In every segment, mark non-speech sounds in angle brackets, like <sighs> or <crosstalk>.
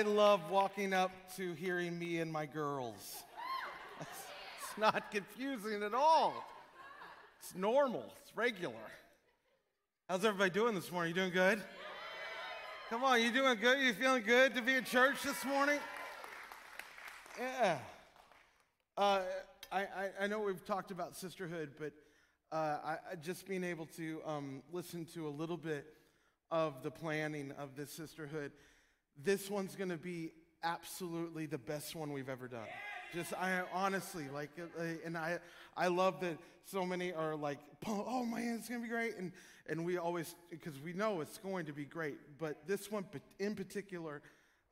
I love walking up to hearing me and my girls. It's not confusing at all. It's normal, it's regular. How's everybody doing this morning? You doing good? Come on, you doing good? You feeling good to be in church this morning? Yeah. Uh, I, I, know we've talked about sisterhood, but uh, I, just being able to um, listen to a little bit of the planning of this sisterhood, this one's going to be absolutely the best one we've ever done. Just I honestly like, uh, and I I love that so many are like, oh man, it's gonna be great, and and we always because we know it's going to be great. But this one in particular,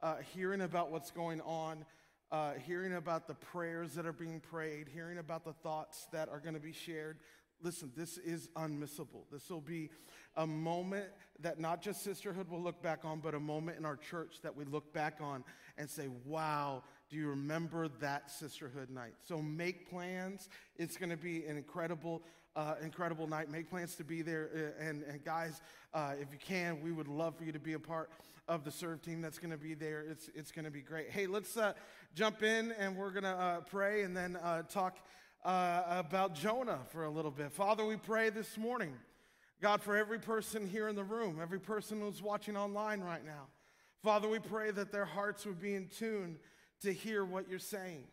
uh, hearing about what's going on, uh, hearing about the prayers that are being prayed, hearing about the thoughts that are going to be shared, listen, this is unmissable. This will be a moment that not just sisterhood will look back on, but a moment in our church that we look back on and say, wow, do you remember that sisterhood night? So make plans. It's going to be an incredible, uh, incredible night. Make plans to be there. Uh, and, and guys, uh, if you can, we would love for you to be a part of the serve team that's going to be there. It's, it's going to be great. Hey, let's uh, jump in and we're going to uh, pray and then uh, talk uh, about Jonah for a little bit. Father, we pray this morning, God, for every person here in the room, every person who's watching online right now. Father, we pray that their hearts would be in tune to hear what you're saying.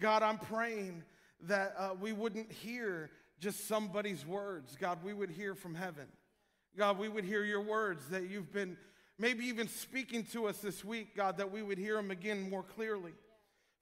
God, I'm praying that uh, we wouldn't hear just somebody's words. God, we would hear from heaven. God, we would hear your words that you've been maybe even speaking to us this week, God, that we would hear them again more clearly.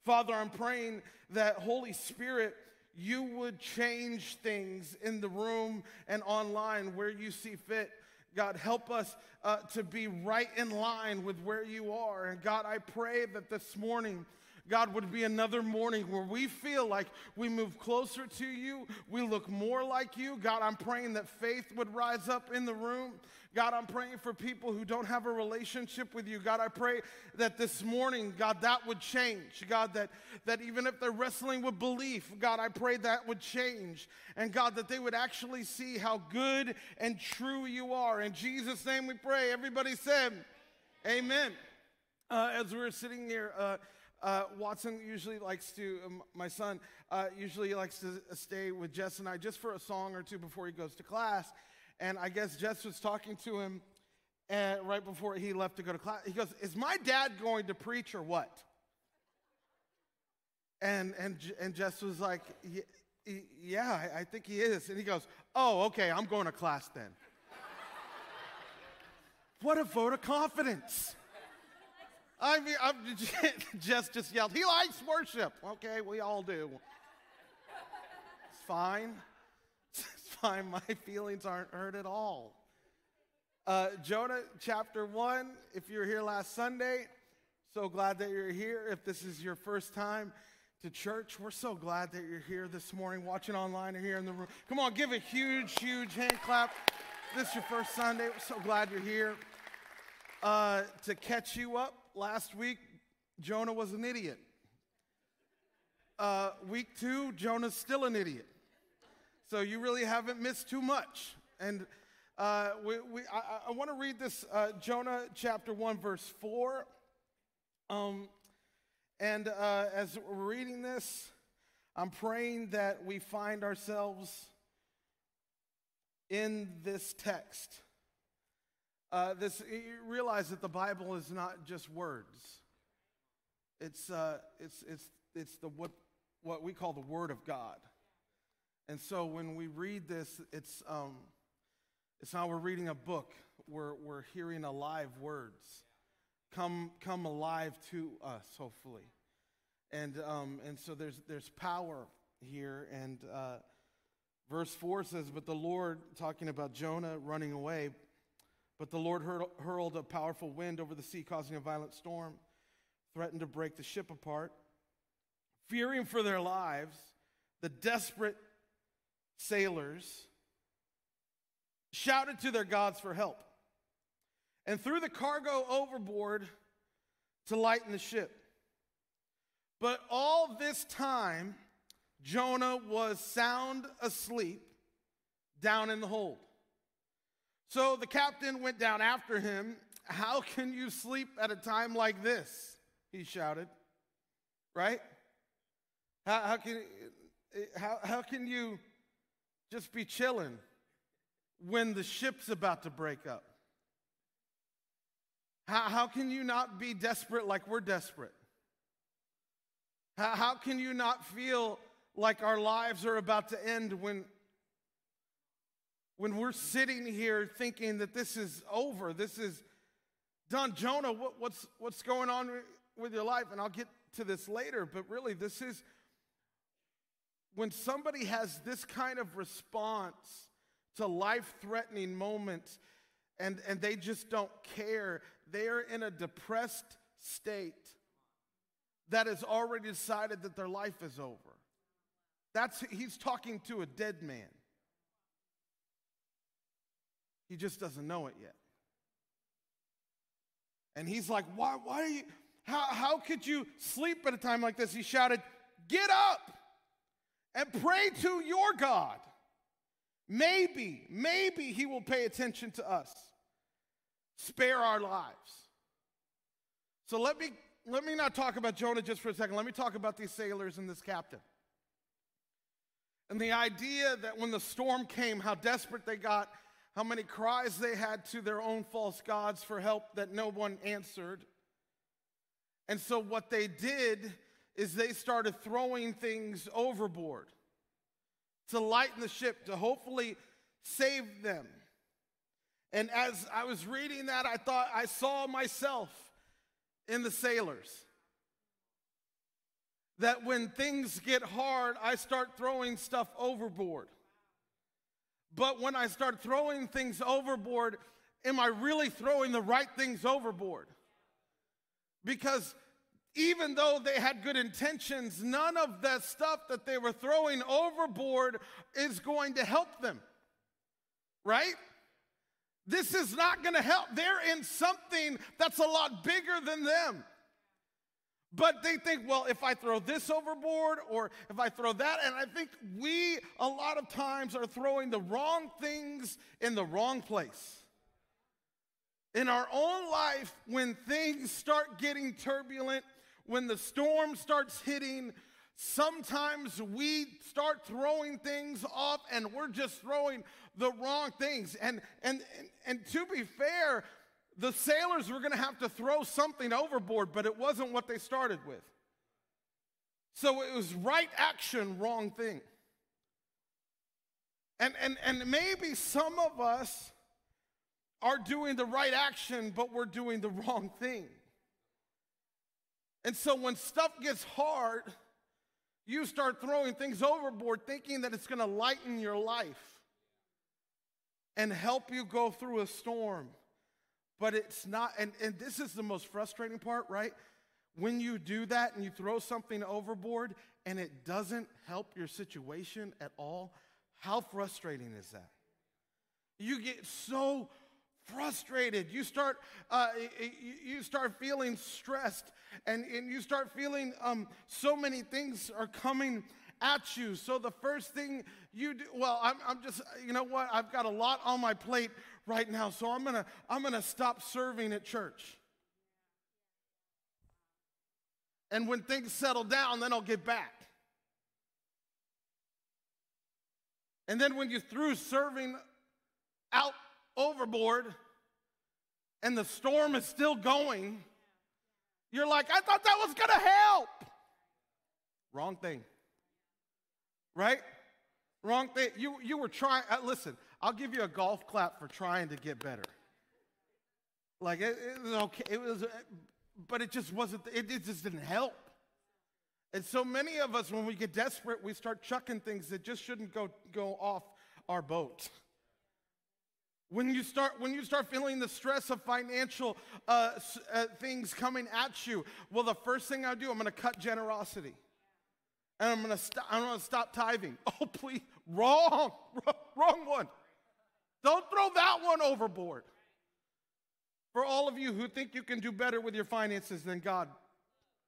Father, I'm praying that Holy Spirit, you would change things in the room and online where you see fit. God, help us uh, to be right in line with where you are. And God, I pray that this morning, God, would be another morning where we feel like we move closer to you, we look more like you. God, I'm praying that faith would rise up in the room. God, I'm praying for people who don't have a relationship with you. God, I pray that this morning, God, that would change. God, that, that even if they're wrestling with belief, God, I pray that would change. And God, that they would actually see how good and true you are. In Jesus' name we pray. Everybody said, Amen. Uh, as we we're sitting here, uh, uh, Watson usually likes to, um, my son, uh, usually likes to stay with Jess and I just for a song or two before he goes to class. And I guess Jess was talking to him and right before he left to go to class. He goes, Is my dad going to preach or what? And, and, and Jess was like, Yeah, I think he is. And he goes, Oh, okay, I'm going to class then. what a vote of confidence. I mean, I'm, <laughs> Jess just yelled, He likes worship. Okay, we all do. It's fine time, my <laughs> feelings aren't hurt at all. Uh, Jonah chapter 1, if you were here last Sunday, so glad that you're here. If this is your first time to church, we're so glad that you're here this morning, watching online or here in the room. Come on, give a huge, huge hand clap. This is your first Sunday. We're so glad you're here. Uh, to catch you up, last week, Jonah was an idiot. Uh, week two, Jonah's still an idiot. So you really haven't missed too much. And uh, we, we, I, I want to read this uh, Jonah chapter 1, verse 4. Um, and uh, as we're reading this, I'm praying that we find ourselves in this text. Uh, this, realize that the Bible is not just words. It's, uh, it's, it's, it's the, what, what we call the Word of God. And so when we read this, it's, um, it's not we're reading a book, we're, we're hearing alive words come, come alive to us, hopefully. And, um, and so there's, there's power here. And uh, verse 4 says, But the Lord, talking about Jonah running away, but the Lord hurled a powerful wind over the sea, causing a violent storm, threatened to break the ship apart. Fearing for their lives, the desperate sailors shouted to their gods for help and threw the cargo overboard to lighten the ship. But all this time, Jonah was sound asleep down in the hold. So the captain went down after him How can you sleep at a time like this? He shouted. Right? How, how, can, how, how can you just be chilling when the ship's about to break up? How, how can you not be desperate like we're desperate? How, how can you not feel like our lives are about to end when, when we're sitting here thinking that this is over, this is done? Jonah, what, what's, what's going on with your life? And I'll get to this later, but really, this is when somebody has this kind of response to life threatening moments and, and they just don't care, they're in a depressed state that has already decided that their life is over. That's, he's talking to a dead man. He just doesn't know it yet. And he's like, why, why are you, how, how could you sleep at a time like this? He shouted, Get up and pray to your God. Maybe, maybe he will pay attention to us, spare our lives. So let me let me not talk about Jonah just for a second. Let me talk about these sailors and this captain. And the idea that when the storm came, how desperate they got, how many cries they had to their own false gods for help that no one answered. And so, what they did is they started throwing things overboard to lighten the ship, to hopefully save them. And as I was reading that, I thought I saw myself in the sailors. That when things get hard, I start throwing stuff overboard. But when I start throwing things overboard, am I really throwing the right things overboard? Because even though they had good intentions, none of that stuff that they were throwing overboard is going to help them. Right? This is not going to help. They're in something that's a lot bigger than them. But they think, well, if I throw this overboard or if I throw that, and I think we a lot of times are throwing the wrong things in the wrong place. In our own life, when things start getting turbulent, when the storm starts hitting, sometimes we start throwing things off and we're just throwing the wrong things. And, and, and, and to be fair, the sailors were going to have to throw something overboard, but it wasn't what they started with. So it was right action, wrong thing. And, and, and maybe some of us are doing the right action, but we're doing the <laughs> wrong thing. And so when stuff gets hard, you start throwing things overboard thinking that it's going to lighten your life and help you go through a storm. But it's not, and, and this is the most frustrating part, right? When you do that and you throw something overboard and it doesn't help your situation at all, how frustrating is that? You get so frustrated. You start, uh, you start feeling stressed and, and you start feeling um, so many things are coming at you. So the first thing you do, well, I'm, I'm just, you know what? I've got a lot on my plate right now, so I'm gonna, I'm gonna stop serving at church. And when things settle down, then I'll get back. And then when you threw serving out overboard and the storm is still going, you're like, I thought that was going to help. Wrong thing. Right? Wrong thing. You, you were trying, uh, listen, I'll give you a golf clap for trying to get better. Like, it, it was okay. It was, uh, but it just wasn't, it, it just didn't help. And so many of us, when we get desperate, we start chucking things that just shouldn't go, go off our boat. When you start, when you start feeling the stress of financial uh, uh, things coming at you, well, the first thing I do, I'm going to cut generosity, and I'm going to stop. I'm going to stop tithing. <laughs> Oh, please, wrong, wrong one. Don't throw that one overboard. For all of you who think you can do better with your finances than God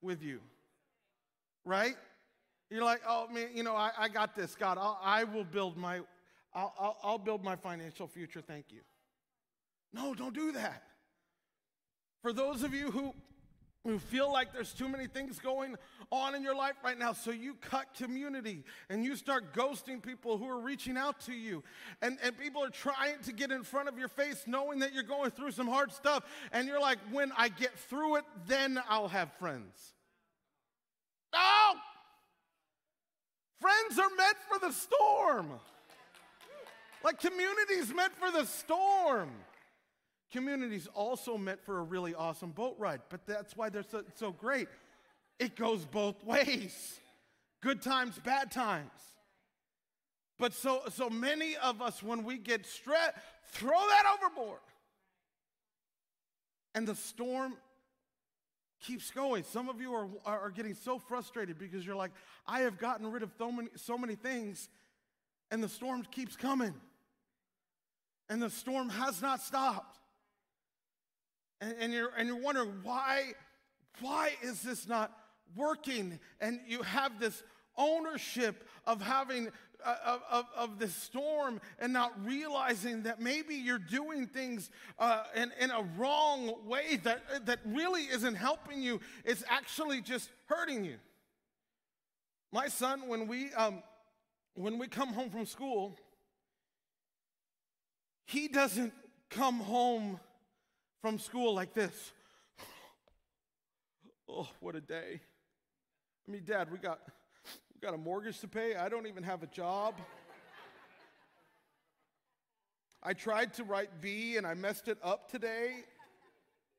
with you, right? You're like, oh man, you know, I, I got this, God. I'll, I will build my I'll, I'll, I'll build my financial future, thank you. No, don't do that. For those of you who who feel like there's too many things going on in your life right now. So you cut community and you start ghosting people who are reaching out to you. And, and people are trying to get in front of your face knowing that you're going through some hard stuff. And you're like, when I get through it, then I'll have friends. No! Friends are meant for the storm. Like communities meant for the storm. Community's also meant for a really awesome boat ride, but that's why they're so, so great. It goes both ways good times, bad times. But so, so many of us, when we get stressed, throw that overboard. And the storm keeps going. Some of you are, are getting so frustrated because you're like, I have gotten rid of so many, so many things, and the storm keeps coming. And the storm has not stopped. And, and, you're, and you're wondering, why, why is this not working? And you have this ownership of having uh, of, of this storm and not realizing that maybe you're doing things uh, in, in a wrong way that, that really isn't helping you. It's actually just hurting you. My son, when we, um, when we come home from school, he doesn't come home from school like this. <sighs> Oh, what a day. I mean, Dad, we got, we got a mortgage to pay. I don't even have a job. I tried to write B and I messed it up today.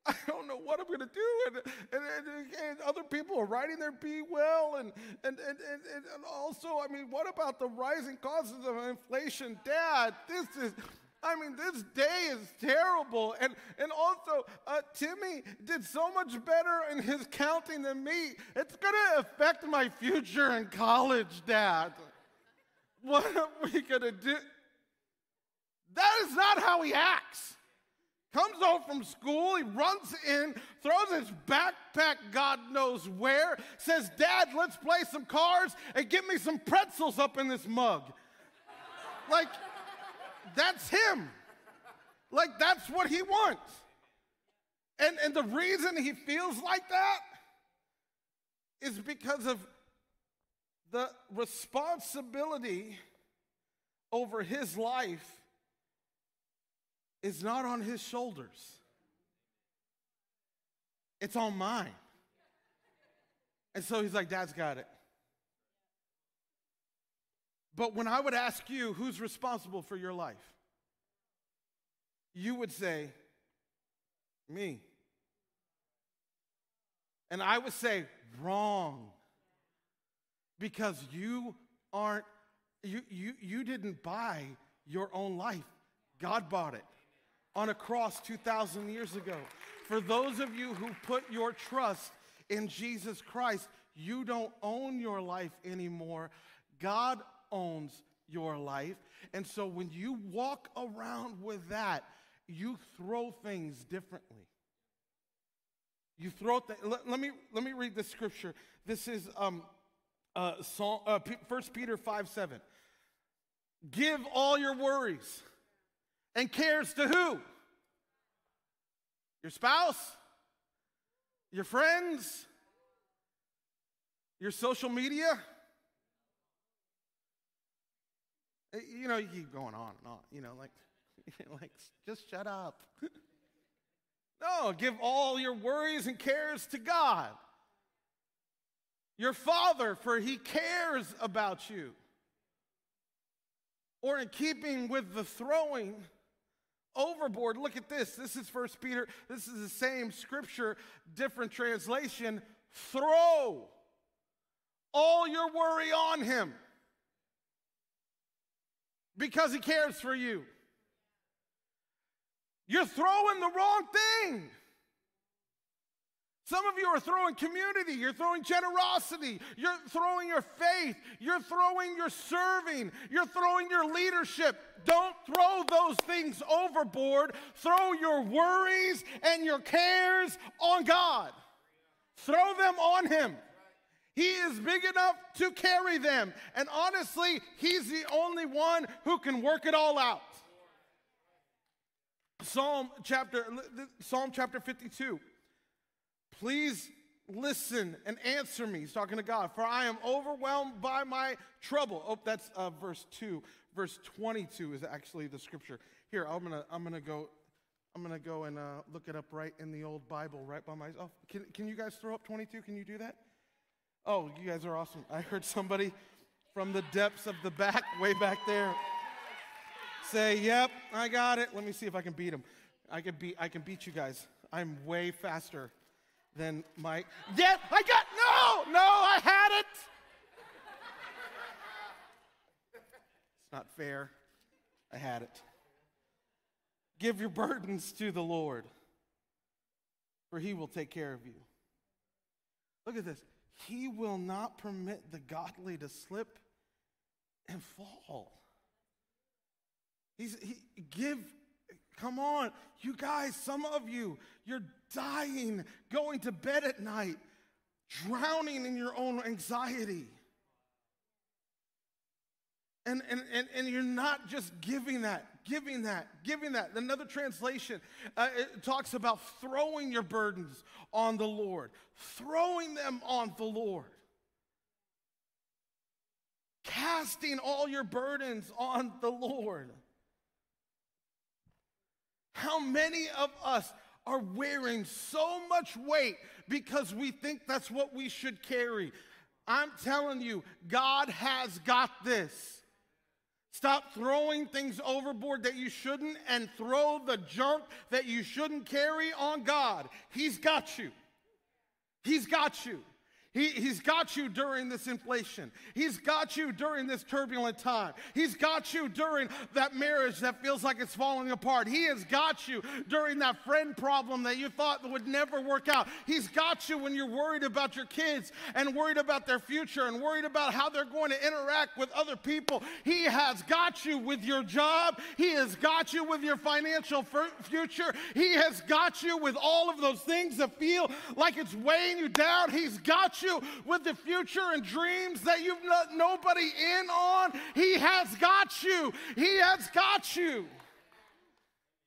I don't know what I'm going to do. And, and, and, and, other people are writing their B well. And, and, and, and, also, I mean, what about the rising costs of inflation? Dad, this is, I mean, this day is terrible. And, and also, uh, Timmy did so much better in his counting than me. It's going to affect my future in college, Dad. What are we going to do? That is not how he acts. Comes home from school, he runs in, throws his backpack God knows where, says, Dad, let's play some cards and give me some pretzels up in this mug. Like, that's him. Like, that's what he wants. And, and the reason he feels like that is because of the responsibility over his life is not on his shoulders. It's on mine. And so he's like, Dad's got it. But when I would ask you who's responsible for your life, you would say, Me. And I would say, Wrong. Because you aren't, you, you, you didn't buy your own life, God bought it on a cross 2,000 years ago. For those of you who put your trust in Jesus Christ, you don't own your life anymore. God owns your life. And so when you walk around with that, you throw things differently. You throw th- let, let, me let me read the scripture. This is um, uh, Psalm, uh, 1 Peter 5 7. Give all your worries and cares to who? Your spouse? Your friends? Your social media? Eh, you know, you keep going on and on, you know, like, <laughs> like just shut up. <laughs> no, give all your worries and cares to God. Your Father, for He cares about you. Or in keeping with the throwing overboard, look at this. This is First Peter. This is the same scripture, different translation. Throw all your worry on Him because he cares for you. You're throwing the wrong thing. Some of you are throwing community, you're throwing generosity, you're throwing your faith, you're throwing your serving, you're throwing your leadership. Don't throw those things overboard. Throw your worries and your cares on God. Throw them on Him. He is big enough to carry them. And honestly, He's the only one who can work it all out. Psalm chapter Psalm chapter 52. Please listen and answer me. He's talking to God. For I am overwhelmed by my trouble. Oh, that's uh, verse 2. Verse 22 is actually the scripture. Here, I'm gonna I'm gonna go I'm gonna go and uh, look it up right in the old Bible, right by myself. Can can you guys throw up 22? Can you do that? Oh, you guys are awesome. I heard somebody from the depths of the back, <laughs> way back there, say, "Yep, I got it." Let me see if I can beat him. I can beat I can beat you guys. I'm way faster than Mike. Yeah, I got no, no, I had it. It's not fair. I had it. Give your burdens to the Lord, for he will take care of you. Look at this. He will not permit the godly to slip and fall. He's, he, give, come on, you guys, some of you, you're dying, going to bed at night, drowning in your own anxiety. And, and, and, and you're not just giving that, giving that, giving that. Another translation uh, talks about throwing your burdens on the Lord, throwing them on the Lord. Casting all your burdens on the Lord. How many of us are wearing so much weight because we think that's what we should carry? I'm telling you, God has got this. Stop throwing things overboard that you shouldn't and throw the junk that you shouldn't carry on God. He's got you. He's got you. He, he's got you during this inflation. He's got you during this turbulent time. He's got you during that marriage that feels like it's falling apart. He has got you during that friend problem that you thought would never work out. He's got you when you're worried about your kids and worried about their future and worried about how they're going to interact with other people. He has got you with your job. He has got you with your financial future. He has got you with all of those things that feel like it's weighing you down. He's got you with the future and dreams that you've let nobody in on. He has got you. He has got you.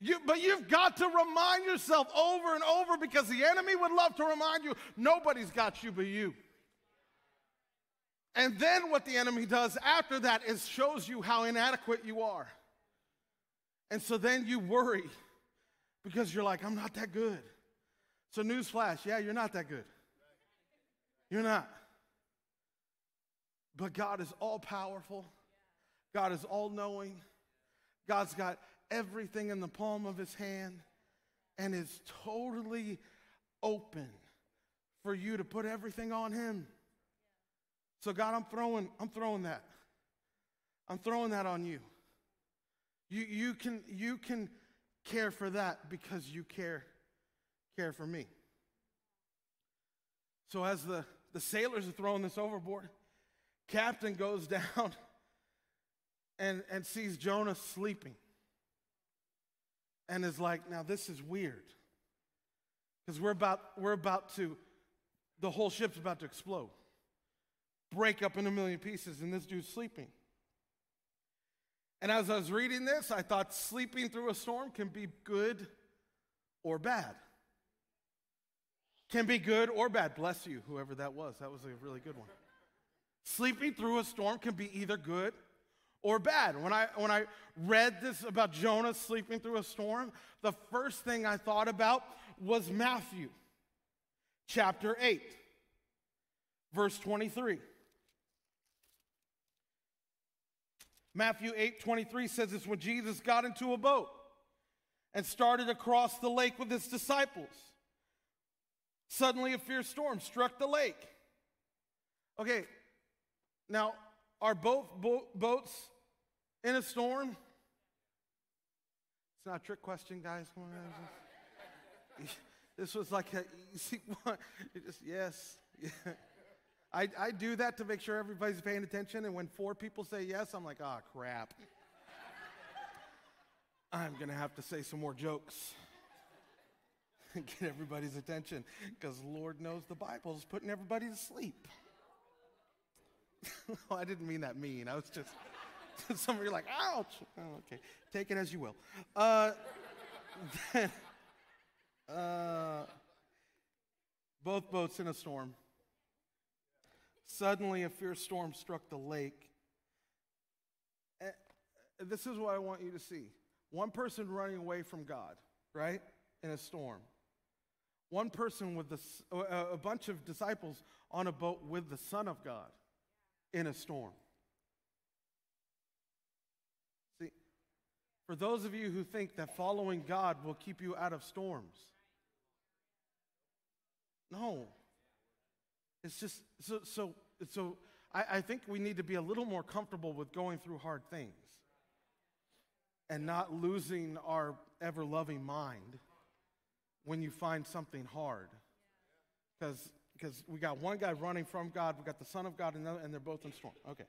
You, but you've got to remind yourself over and over because the enemy would love to remind you nobody's got you but you. And then what the enemy does after that is shows you how inadequate you are. And so then you worry because you're like, I'm not that good. So, newsflash, yeah, you're not that good. You're not. But God is all powerful, God is all knowing, God's got everything in the palm of his hand and is totally open for you to put everything on him. So God, I'm throwing I'm throwing that. I'm throwing that on you. You you can you can care for that because you care care for me. So as the the sailors are throwing this overboard. Captain goes <laughs> down and, and sees Jonah sleeping and is like, now this is weird. Because we're about, we're about to, the whole ship's about to explode, break up in a million pieces, and this dude's sleeping. And as I was reading this, I thought sleeping through a storm can be good or bad can be good or bad. Bless you, whoever that was. That was a really good one. Sleeping through a storm can be either good or bad. When I, when I read this about Jonah sleeping through a storm, the first thing I thought about was Matthew chapter 8, verse 23. Matthew 8 23 says it's when Jesus got into a boat and started across the lake with his disciples. Suddenly, a fierce storm struck the lake. Okay, now, are both bo- boats in a storm? It's not a trick question, guys. <laughs> this was like a easy <laughs> one. Just, yes. Yeah. I, I do that to make sure everybody's paying attention, and when four people say yes, I'm like, oh, crap. <laughs> I'm going to have to say some more jokes. <laughs> get everybody's attention because Lord knows the Bible is putting everybody to sleep. <laughs> well, I didn't mean that mean. I was just, <laughs> some of you are like, ouch. Oh, okay, take it as you will. Uh, then, uh, both boats in a storm. Suddenly, a fierce storm struck the lake. Eh, this is what I want you to see one person running away from God, right, in a storm. One person with the, a bunch of disciples on a boat with the Son of God in a storm. See, for those of you who think that following God will keep you out of storms, no. It's just so so so I, I think we need to be a little more comfortable with going through hard things and not losing our ever loving mind when you find something hard. Because because we got one guy running from God, we got the Son of God, and, they're both in storm. Okay.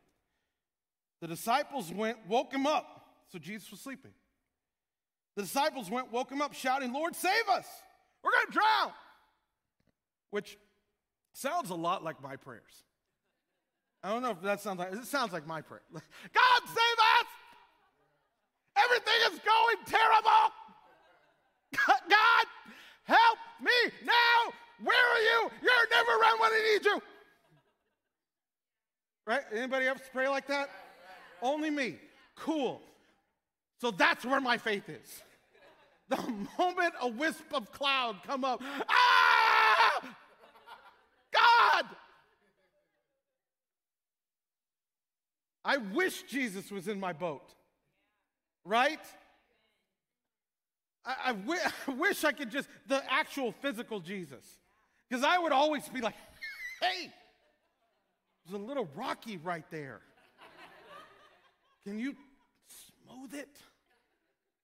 The disciples went, woke him up. So Jesus was sleeping. The disciples went, woke him up, shouting, Lord, save us! We're going to drown! Which sounds a lot like my prayers. I don't know if that sounds like, it sounds like my prayer. <laughs> God, save us! Everything is going terrible! God, help me now! Where are you? You're never around when I need you. Right? Anybody else pray like that? Only me. Cool. So that's where my faith is. The moment a wisp of cloud come up, ah! God! I wish Jesus was in my boat. Right? I, I, w- <laughs> I wish I could just, the actual physical Jesus. Because I would always be like, <laughs> hey, there's a little rocky right there. Can you smooth it?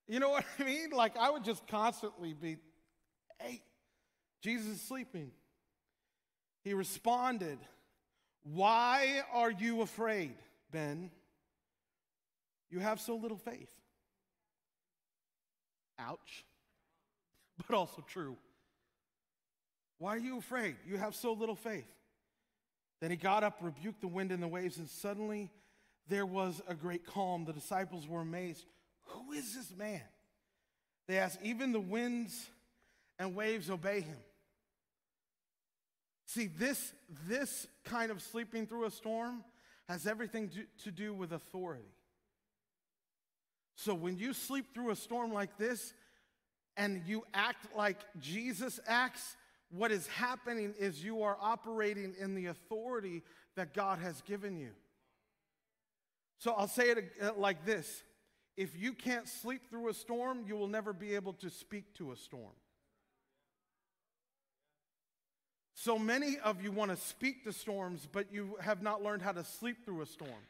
You know what I mean? Like, I would just constantly be, hey, Jesus is sleeping. He responded, Why are you afraid, Ben? You have so little faith. Ouch. But also true. Why are you afraid? You have so little faith. Then he got up, rebuked the wind and the waves, and suddenly there was a great calm. The disciples were amazed. Who is this man? They asked, Even the winds and waves obey him. See, this, this kind of sleeping through a storm has everything to, to do with authority. So when you sleep through a storm like this and you act like Jesus acts, what is happening is you are operating in the authority that God has given you. So I'll say it uh, like this if you can't sleep through a storm, you will never be able to speak to a storm. So many of you want to speak to storms, but you have not learned how to sleep through a storm.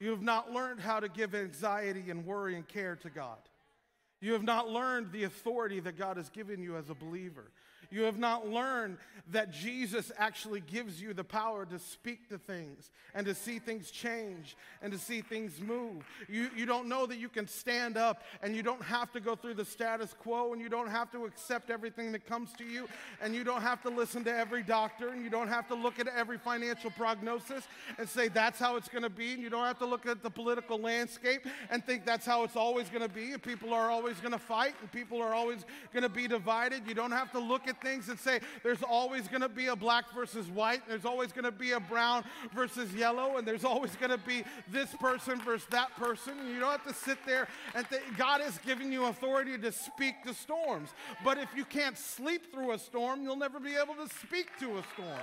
You have not learned how to give anxiety and worry and care to God. You have not learned the authority that God has given you as a believer. You have not learned that Jesus actually gives you the power to speak to things and to see things change and to see things move. You, you don't know that you can stand up and you don't have to go through the status quo and you don't have to accept everything that comes to you and you don't have to listen to every doctor and you don't have to look at every financial prognosis and say that's how it's going to be and you don't have to look at the political landscape and think that's how it's always going to be and people are always going to fight and people are always going to be divided. You don't have to look at things and say there's always going to be a black versus white, there's always going to be a brown versus yellow, and there's always going to be this person versus that person. You don't have to sit there and think God is giving you authority to speak to storms. But if you can't sleep through a storm, you'll never be able to speak to a storm.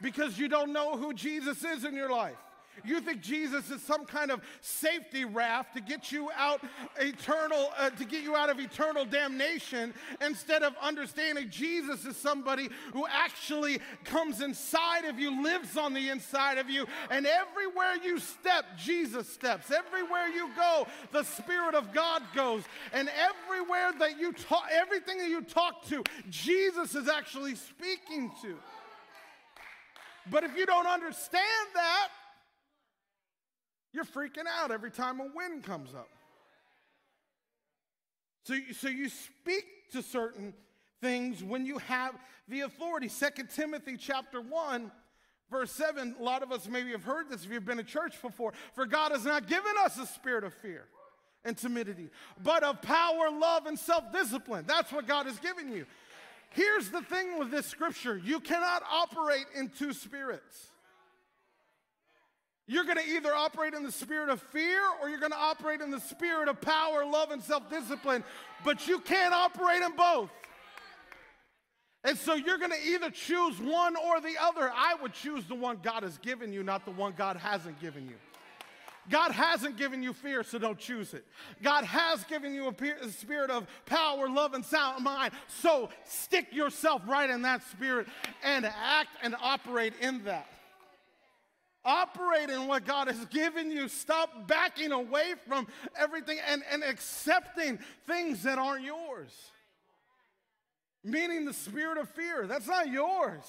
Because you don't know who Jesus is in your life. You think Jesus is some kind of safety raft to get you out eternal, uh, to get you out of eternal damnation, instead of understanding Jesus is somebody who actually comes inside of you, lives on the inside of you, and everywhere you step, Jesus steps. Everywhere you go, the Spirit of God goes, and everywhere that you talk, everything that you talk to, Jesus is actually speaking to. But if you don't understand that, you're freaking out every time a wind comes up. So, so you speak to certain things when you have the authority. Second Timothy chapter 1, verse 7, a lot of us maybe have heard this if you've been to church before. For God has not given us a spirit of fear, and timidity, but of power, love, and self discipline. That's what God has given you. Here's the thing with this scripture you cannot operate in two spirits. You're going to either operate in the spirit of fear or you're going to operate in the spirit of power, love, and self discipline, but you can't operate in both. And so you're going to either choose one or the other. I would choose the one God has given you, not the one God hasn't given you. God hasn't given you fear, so don't choose it. God has given you a, spirit of power, love, and sound mind, so stick yourself right in that spirit and act and operate in that. Operate in what God has given you. Stop backing away from everything and, and accepting things that aren't yours. Meaning the spirit of fear, that's not yours.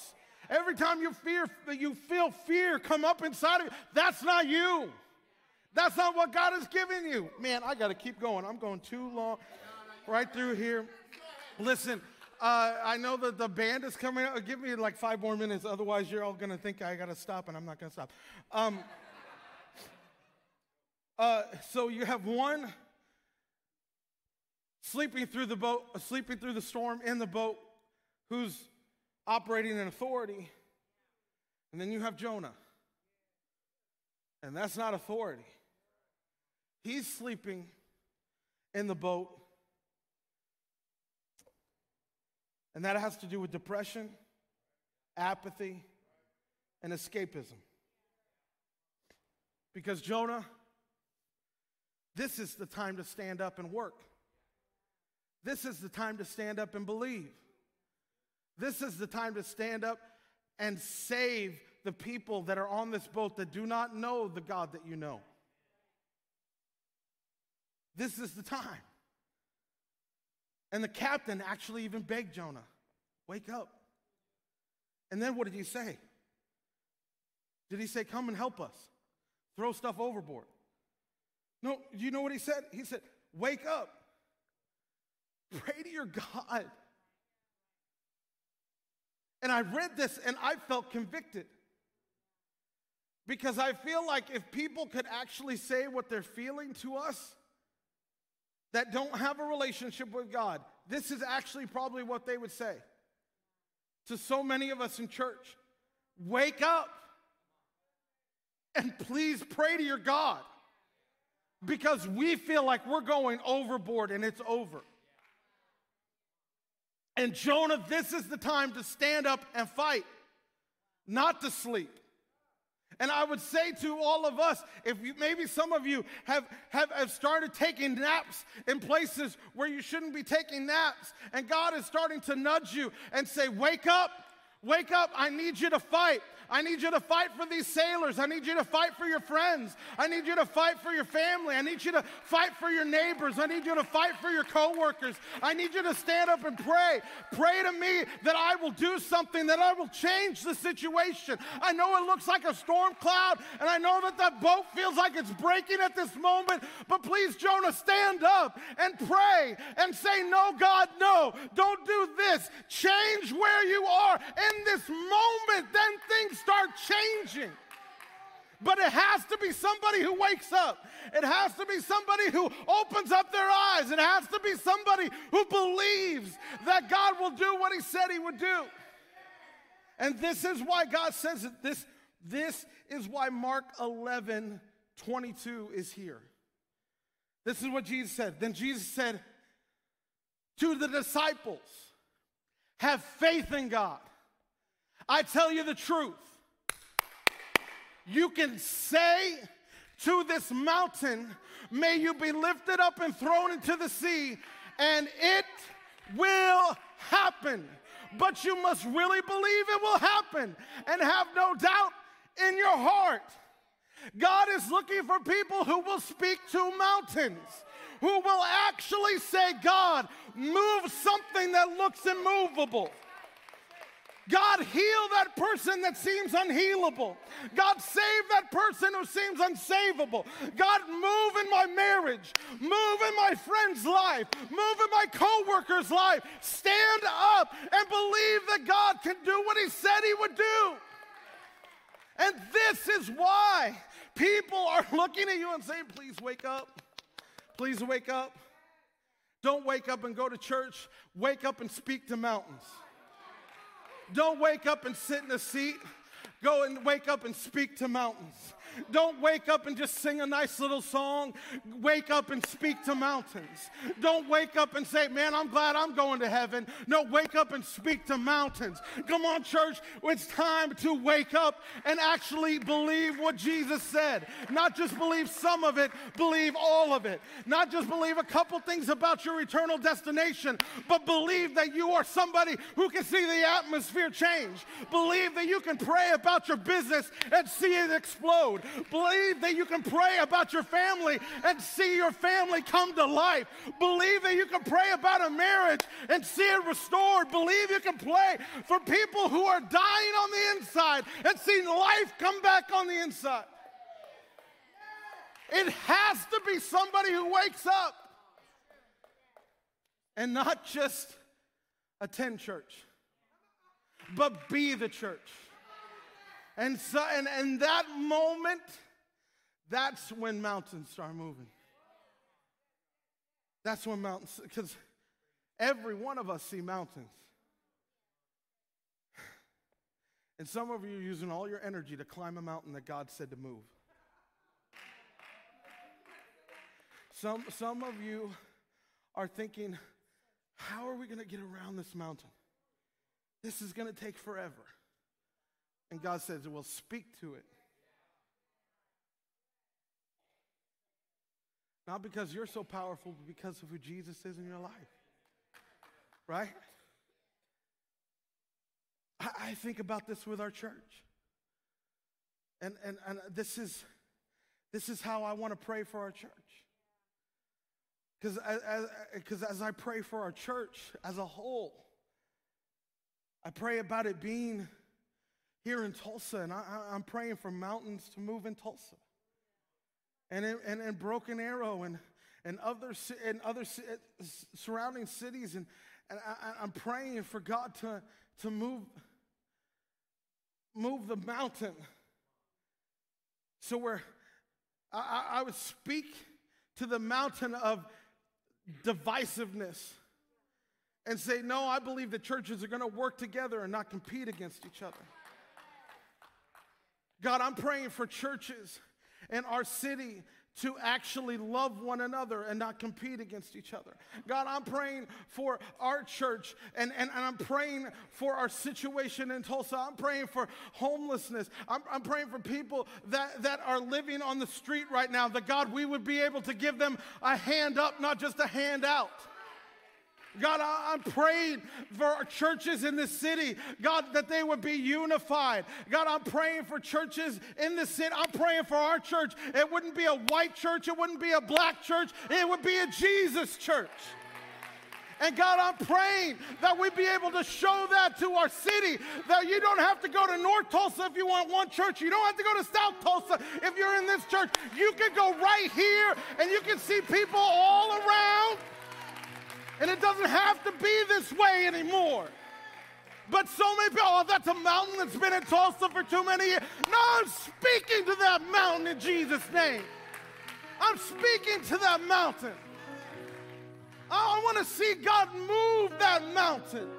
Every time you fear, that you feel fear come up inside of you, that's not you. That's not what God has given you. Man, I got to keep going. I'm going too long right through here. Listen, uh, I know that the band is coming out. Give me like five more minutes. Otherwise, you're all going to think I got to stop, and I'm not going to stop. Um, uh, so you have one sleeping through the boat, sleeping through the storm in the boat, who's operating in authority. And then you have Jonah. And that's not authority. He's sleeping in the boat. And that has to do with depression, apathy, and escapism. Because Jonah, this is the time to stand up and work. This is the time to stand up and believe. This is the time to stand up and save the people that are on this boat that do not know the God that you know. This is the time. And the captain actually even begged Jonah, Wake up. And then what did he say? Did he say, Come and help us? Throw stuff overboard. No, you know what he said? He said, Wake up. <laughs> Pray to your God. And I read this and I felt convicted. Because I feel like if people could actually say what they're feeling to us, that don't have a relationship with God, this is actually probably what they would say to so many of us in church Wake up and please pray to your God because we feel like we're going overboard and it's over. And Jonah, this is the time to stand up and fight, not to sleep. And I would say to all of us, if you, maybe some of you have, have, have started taking naps in places where you shouldn't be taking naps, and God is starting to nudge you and say, Wake up, wake up, I need you to fight. I need you to fight for these sailors. I need you to fight for your friends. I need you to fight for your family. I need you to fight for your neighbors. I need you to fight for your coworkers. I need you to stand up and pray. Pray to me that I will do something, that I will change the situation. I know it looks like a storm cloud, and I know that that boat feels like it's breaking at this moment, but please, Jonah, stand up and pray and say, No, God, no, don't do this. Change where you are in this moment. Then things start changing. But it has to be somebody who wakes up. It has to be somebody who opens up their eyes. It has to be somebody who believes that God will do what he said he would do. And this is why God says it. This, this is why Mark 11, 22 is here. This is what Jesus said. Then Jesus said to the disciples, Have faith in God. I tell you the truth. You can say to this mountain, May you be lifted up and thrown into the sea, and it will happen. But you must really believe it will happen and have no doubt in your heart. God is looking for people who will speak to mountains, who will actually say, God, move something that looks immovable. God, heal that person that seems unhealable. God, save that person who seems unsavable. God, move in my marriage. Move in my friend's life. Move in my coworker's life. Stand up and believe that God can do what He said He would do. And this is why people are <laughs> looking at you and saying, Please wake up. Please wake up. Don't wake up and go to church. Wake up and speak to mountains. Don't wake up and sit in a seat. Go and wake up and speak to mountains. Don't wake up and just sing a nice little song. Wake up and speak to mountains. Don't wake up and say, Man, I'm glad I'm going to heaven. No, wake up and speak to mountains. Come on, church. It's time to wake up and actually believe what Jesus said. Not just believe some of it, believe all of it. Not just believe a couple things about your eternal destination, but believe that you are somebody who can see the atmosphere change. Believe that you can pray about your business and see it explode. Believe that you can pray about your family and see your family come to life. Believe that you can pray about a marriage and see it restored. Believe you can pray for people who are dying on the inside and see life come back on the inside. It has to be somebody who wakes up and not just attend church, but be the church. And so, and, and that moment, that's when mountains start moving. That's when mountains, because every one of us see mountains. And some of you are using all your energy to climb a mountain that God said to move. Some, some of you are thinking, how are we going to get around this mountain? This is going to take forever. And God says, Well, speak to it. Not because you're so powerful, but because of who Jesus is in your life. Right? I, I think about this with our church. And, and, and this, is, this is how I want to pray for our church. Because as, as, as I pray for our church as a whole, I pray about it being here in Tulsa, and I, am praying for mountains to move in Tulsa, and in, and in Broken Arrow, and and other and other uh, surrounding cities, and and I, am praying for God to to move move the mountain, so where I, I would speak to the mountain of divisiveness and say, No, I believe the churches are going to work together and not compete against each other. God, I'm praying for churches in our city to actually love one another and not compete against each other. God, I'm praying for our church and, and, and I'm praying for our situation in Tulsa. I'm praying for homelessness. I'm, I'm praying for people that, that are living on the street right now, that God, we would be able to give them a hand up, not just a hand out. God, I'm praying for churches in this city, God, that they would be unified. God, I'm praying for churches in the city. I'm praying for our church. It wouldn't be a white church, it wouldn't be a black church, it would be a Jesus church. And God, I'm praying that we be able to show that to our city. That you don't have to go to North Tulsa if you want one church. You don't have to go to South Tulsa if you're in this church. You can go right here and you can see people all around doesn't have to be this way anymore. But so many people, oh, that's a mountain that's been in Tulsa for too many years. No, I'm speaking to that mountain in Jesus' name. I'm speaking to that mountain. I want to see God move that mountain.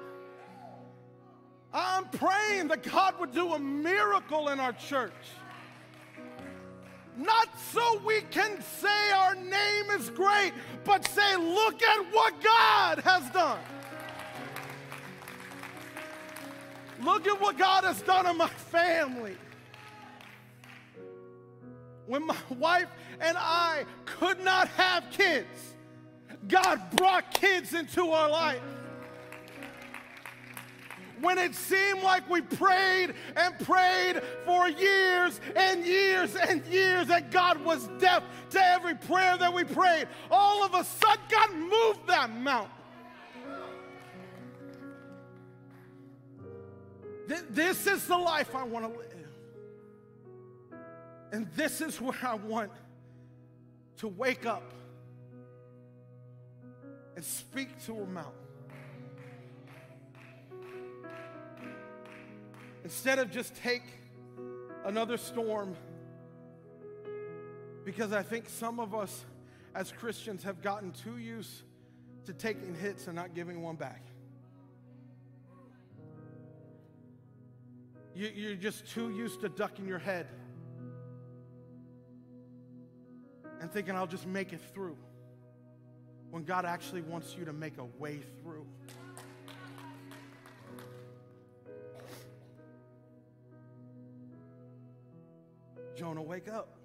I'm praying that God would do a miracle in our church. Not so we can say our name is great, but say, look at what God has done. Look at what God has done in my family. When my <laughs> wife and I could not have kids, God brought kids into our life when it seemed like we prayed and prayed for years and years and years and God was deaf to every prayer that we prayed, all of a sudden God moved that mountain. This is the life I want to live. And this is where I want to wake up and speak to a mountain. Instead of just take another storm, because I think some of us as Christians, have gotten too used to taking hits and not giving one back. You, you're just too used to ducking your head and thinking, I'll just make it through. When God actually wants you to make a way through. Jonah, wake up.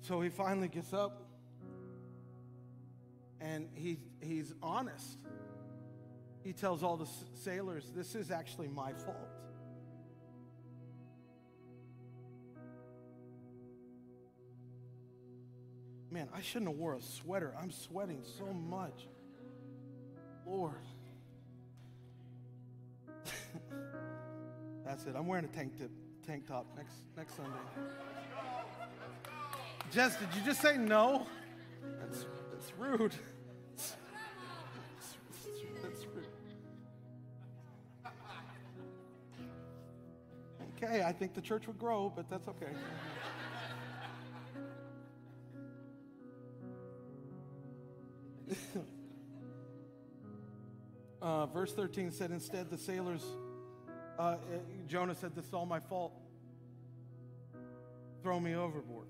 So he finally gets up and he, he's honest. He tells all the sailors, This is actually my fault. Man, I shouldn't have wore a sweater. I'm sweating so much. Lord. That's it. I'm wearing a tank tip, tank top next next Sunday. Jess, did you just say no? That's that's rude. That's, that's rude. Okay, I think the church would grow, but that's okay. <laughs> uh, verse 13 said, Instead, the sailors uh, eh, Jonah said, This is all my fault. Throw me overboard.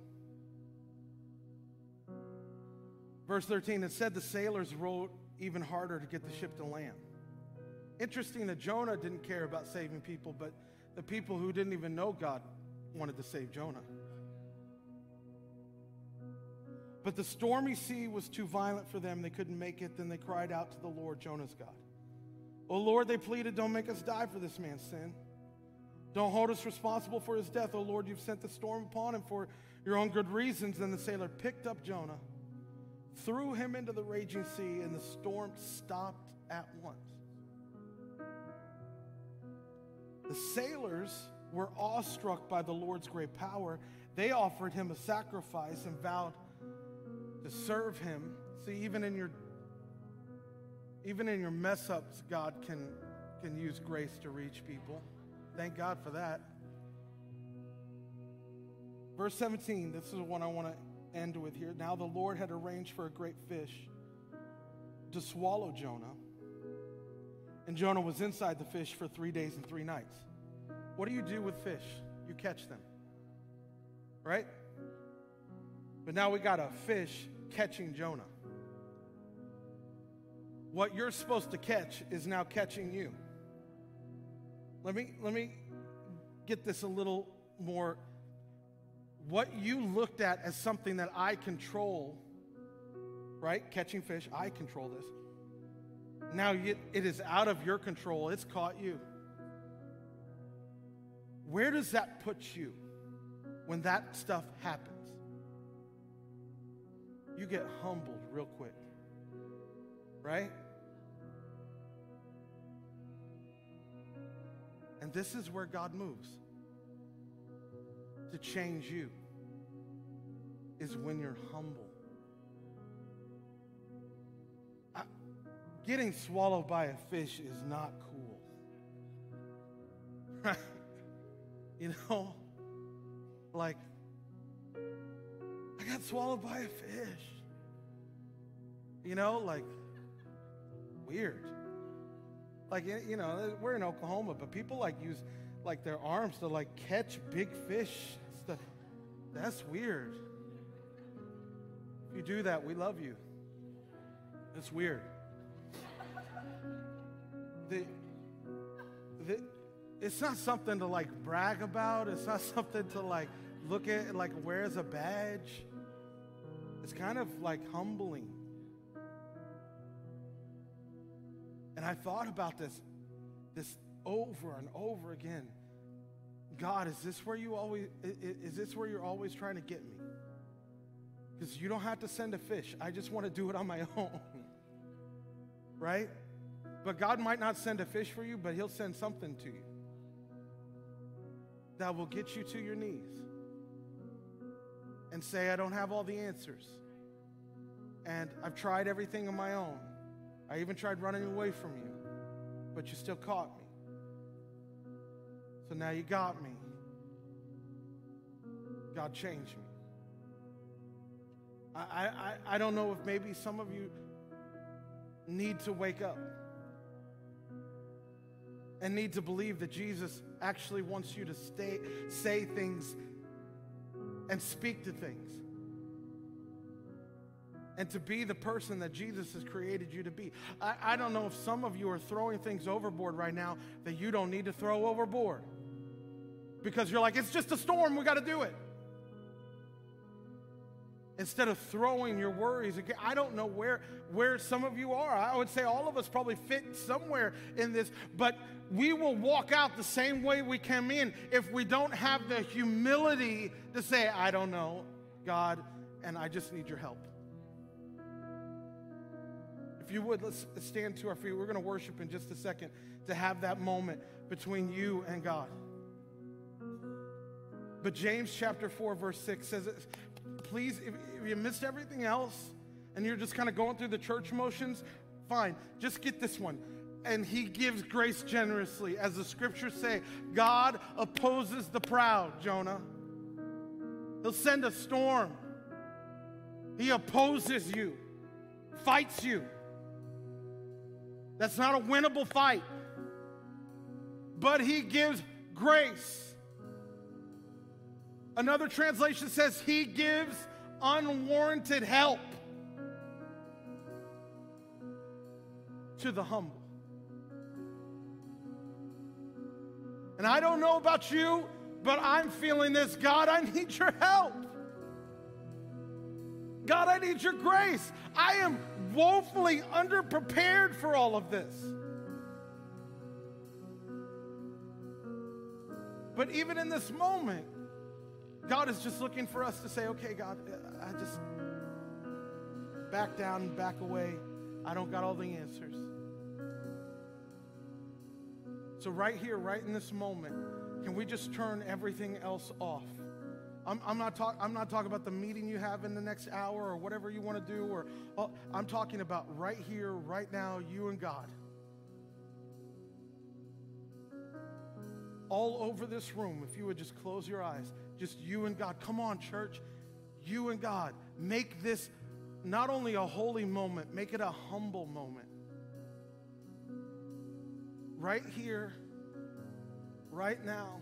Verse 13, it said the sailors rowed even harder to get the ship to land. Interesting that Jonah didn't care about saving people, but the people who didn't even know God wanted to save Jonah. But the stormy sea was too violent for them. They couldn't make it. Then they cried out to the Lord, Jonah's God. Oh Lord, they pleaded, don't make us die for this man's sin. Don't hold us responsible for his death. Oh Lord, you've sent the storm upon him for your own good reasons. Then the sailor picked up Jonah, threw him into the raging sea, and the storm stopped at once. The sailors were awestruck by the Lord's great power. They offered him a sacrifice and vowed to serve him. See, even in your even in your mess ups, God can, can use grace to reach people. Thank God for that. Verse 17, this is the one I want to end with here. Now the Lord had arranged for a great fish to swallow Jonah. And Jonah was inside the fish for three days and three nights. What do you do with fish? You catch them, right? But now we got a fish catching Jonah what you're supposed to catch is now catching you. Let me, let me get this a little more. What you looked at as something that I control, right? Catching fish, I control this. Now it is out of your control, it's caught you. Where does that put you when that stuff happens? You get humbled real quick, right? And this is where God moves to change you, is when you're humble. I, getting swallowed by a fish is not cool. Right? <laughs> you know? Like, I got swallowed by a fish. You know, like, weird. Like, you know, we're in Oklahoma, but people like use like their arms to like catch big fish. Stuff. That's weird. If you do that, we love you. It's weird. The, the, it's not something to like brag about. It's not <laughs> something to like look at like wear as a badge. It's kind of like humbling. And I thought about this, this over and over again. God, is this where you always is this where you're always trying to get me? Because you don't have to send a fish. I just want to do it on my <laughs> own. right? But God might not send a fish for you, but He'll send something to you that will get you to your knees and say, I don't have all the answers. And I've tried everything on my own. I even tried running away from you, but you still caught me. So now you got me. God changed me. I, I, I don't know if maybe some of you need to wake up and need to believe that Jesus actually wants you to stay, say things and speak to things and to be the person that Jesus has created you to be. I, I don't know if some of you are throwing things overboard right now that you don't need to throw overboard because you're like, it's just a storm, we got to do it. Instead of throwing your worries, I don't know where, where some of you are. I would say all of us probably fit somewhere in this, but we will walk out the same way we came in if we don't have the humility to say, I don't know, God, and I just need your help. If you would, let's stand to our feet. We're going to worship in just a second to have that moment between you and God. But James chapter 4, verse 6 says, please, if, if you missed everything else and you're just kind of going through the church motions, fine. Just get this one. And he gives grace generously. As the scriptures say, God opposes the proud, Jonah. He'll send a storm. He opposes you, fights you. That's not a winnable fight. But he gives grace. Another translation says he gives unwarranted help to the humble. And I don't know about you, but I'm feeling this God, I need your help. God, I need your grace. I am woefully underprepared for all of this. But even in this moment, God is just looking for us to say, okay, God, I just back down, back away. I don't got all the answers. So, right here, right in this moment, can we just turn everything else off? I'm, I'm, not, talk, I'm not talking about the meeting you have in the next hour or whatever you want to do, or oh, I'm talking about right here, right now, you and God. All over this room, if you would just close your eyes, just you and God. Come on, church. You and God. Make this not only a holy moment, make it a humble moment. Right here, right now.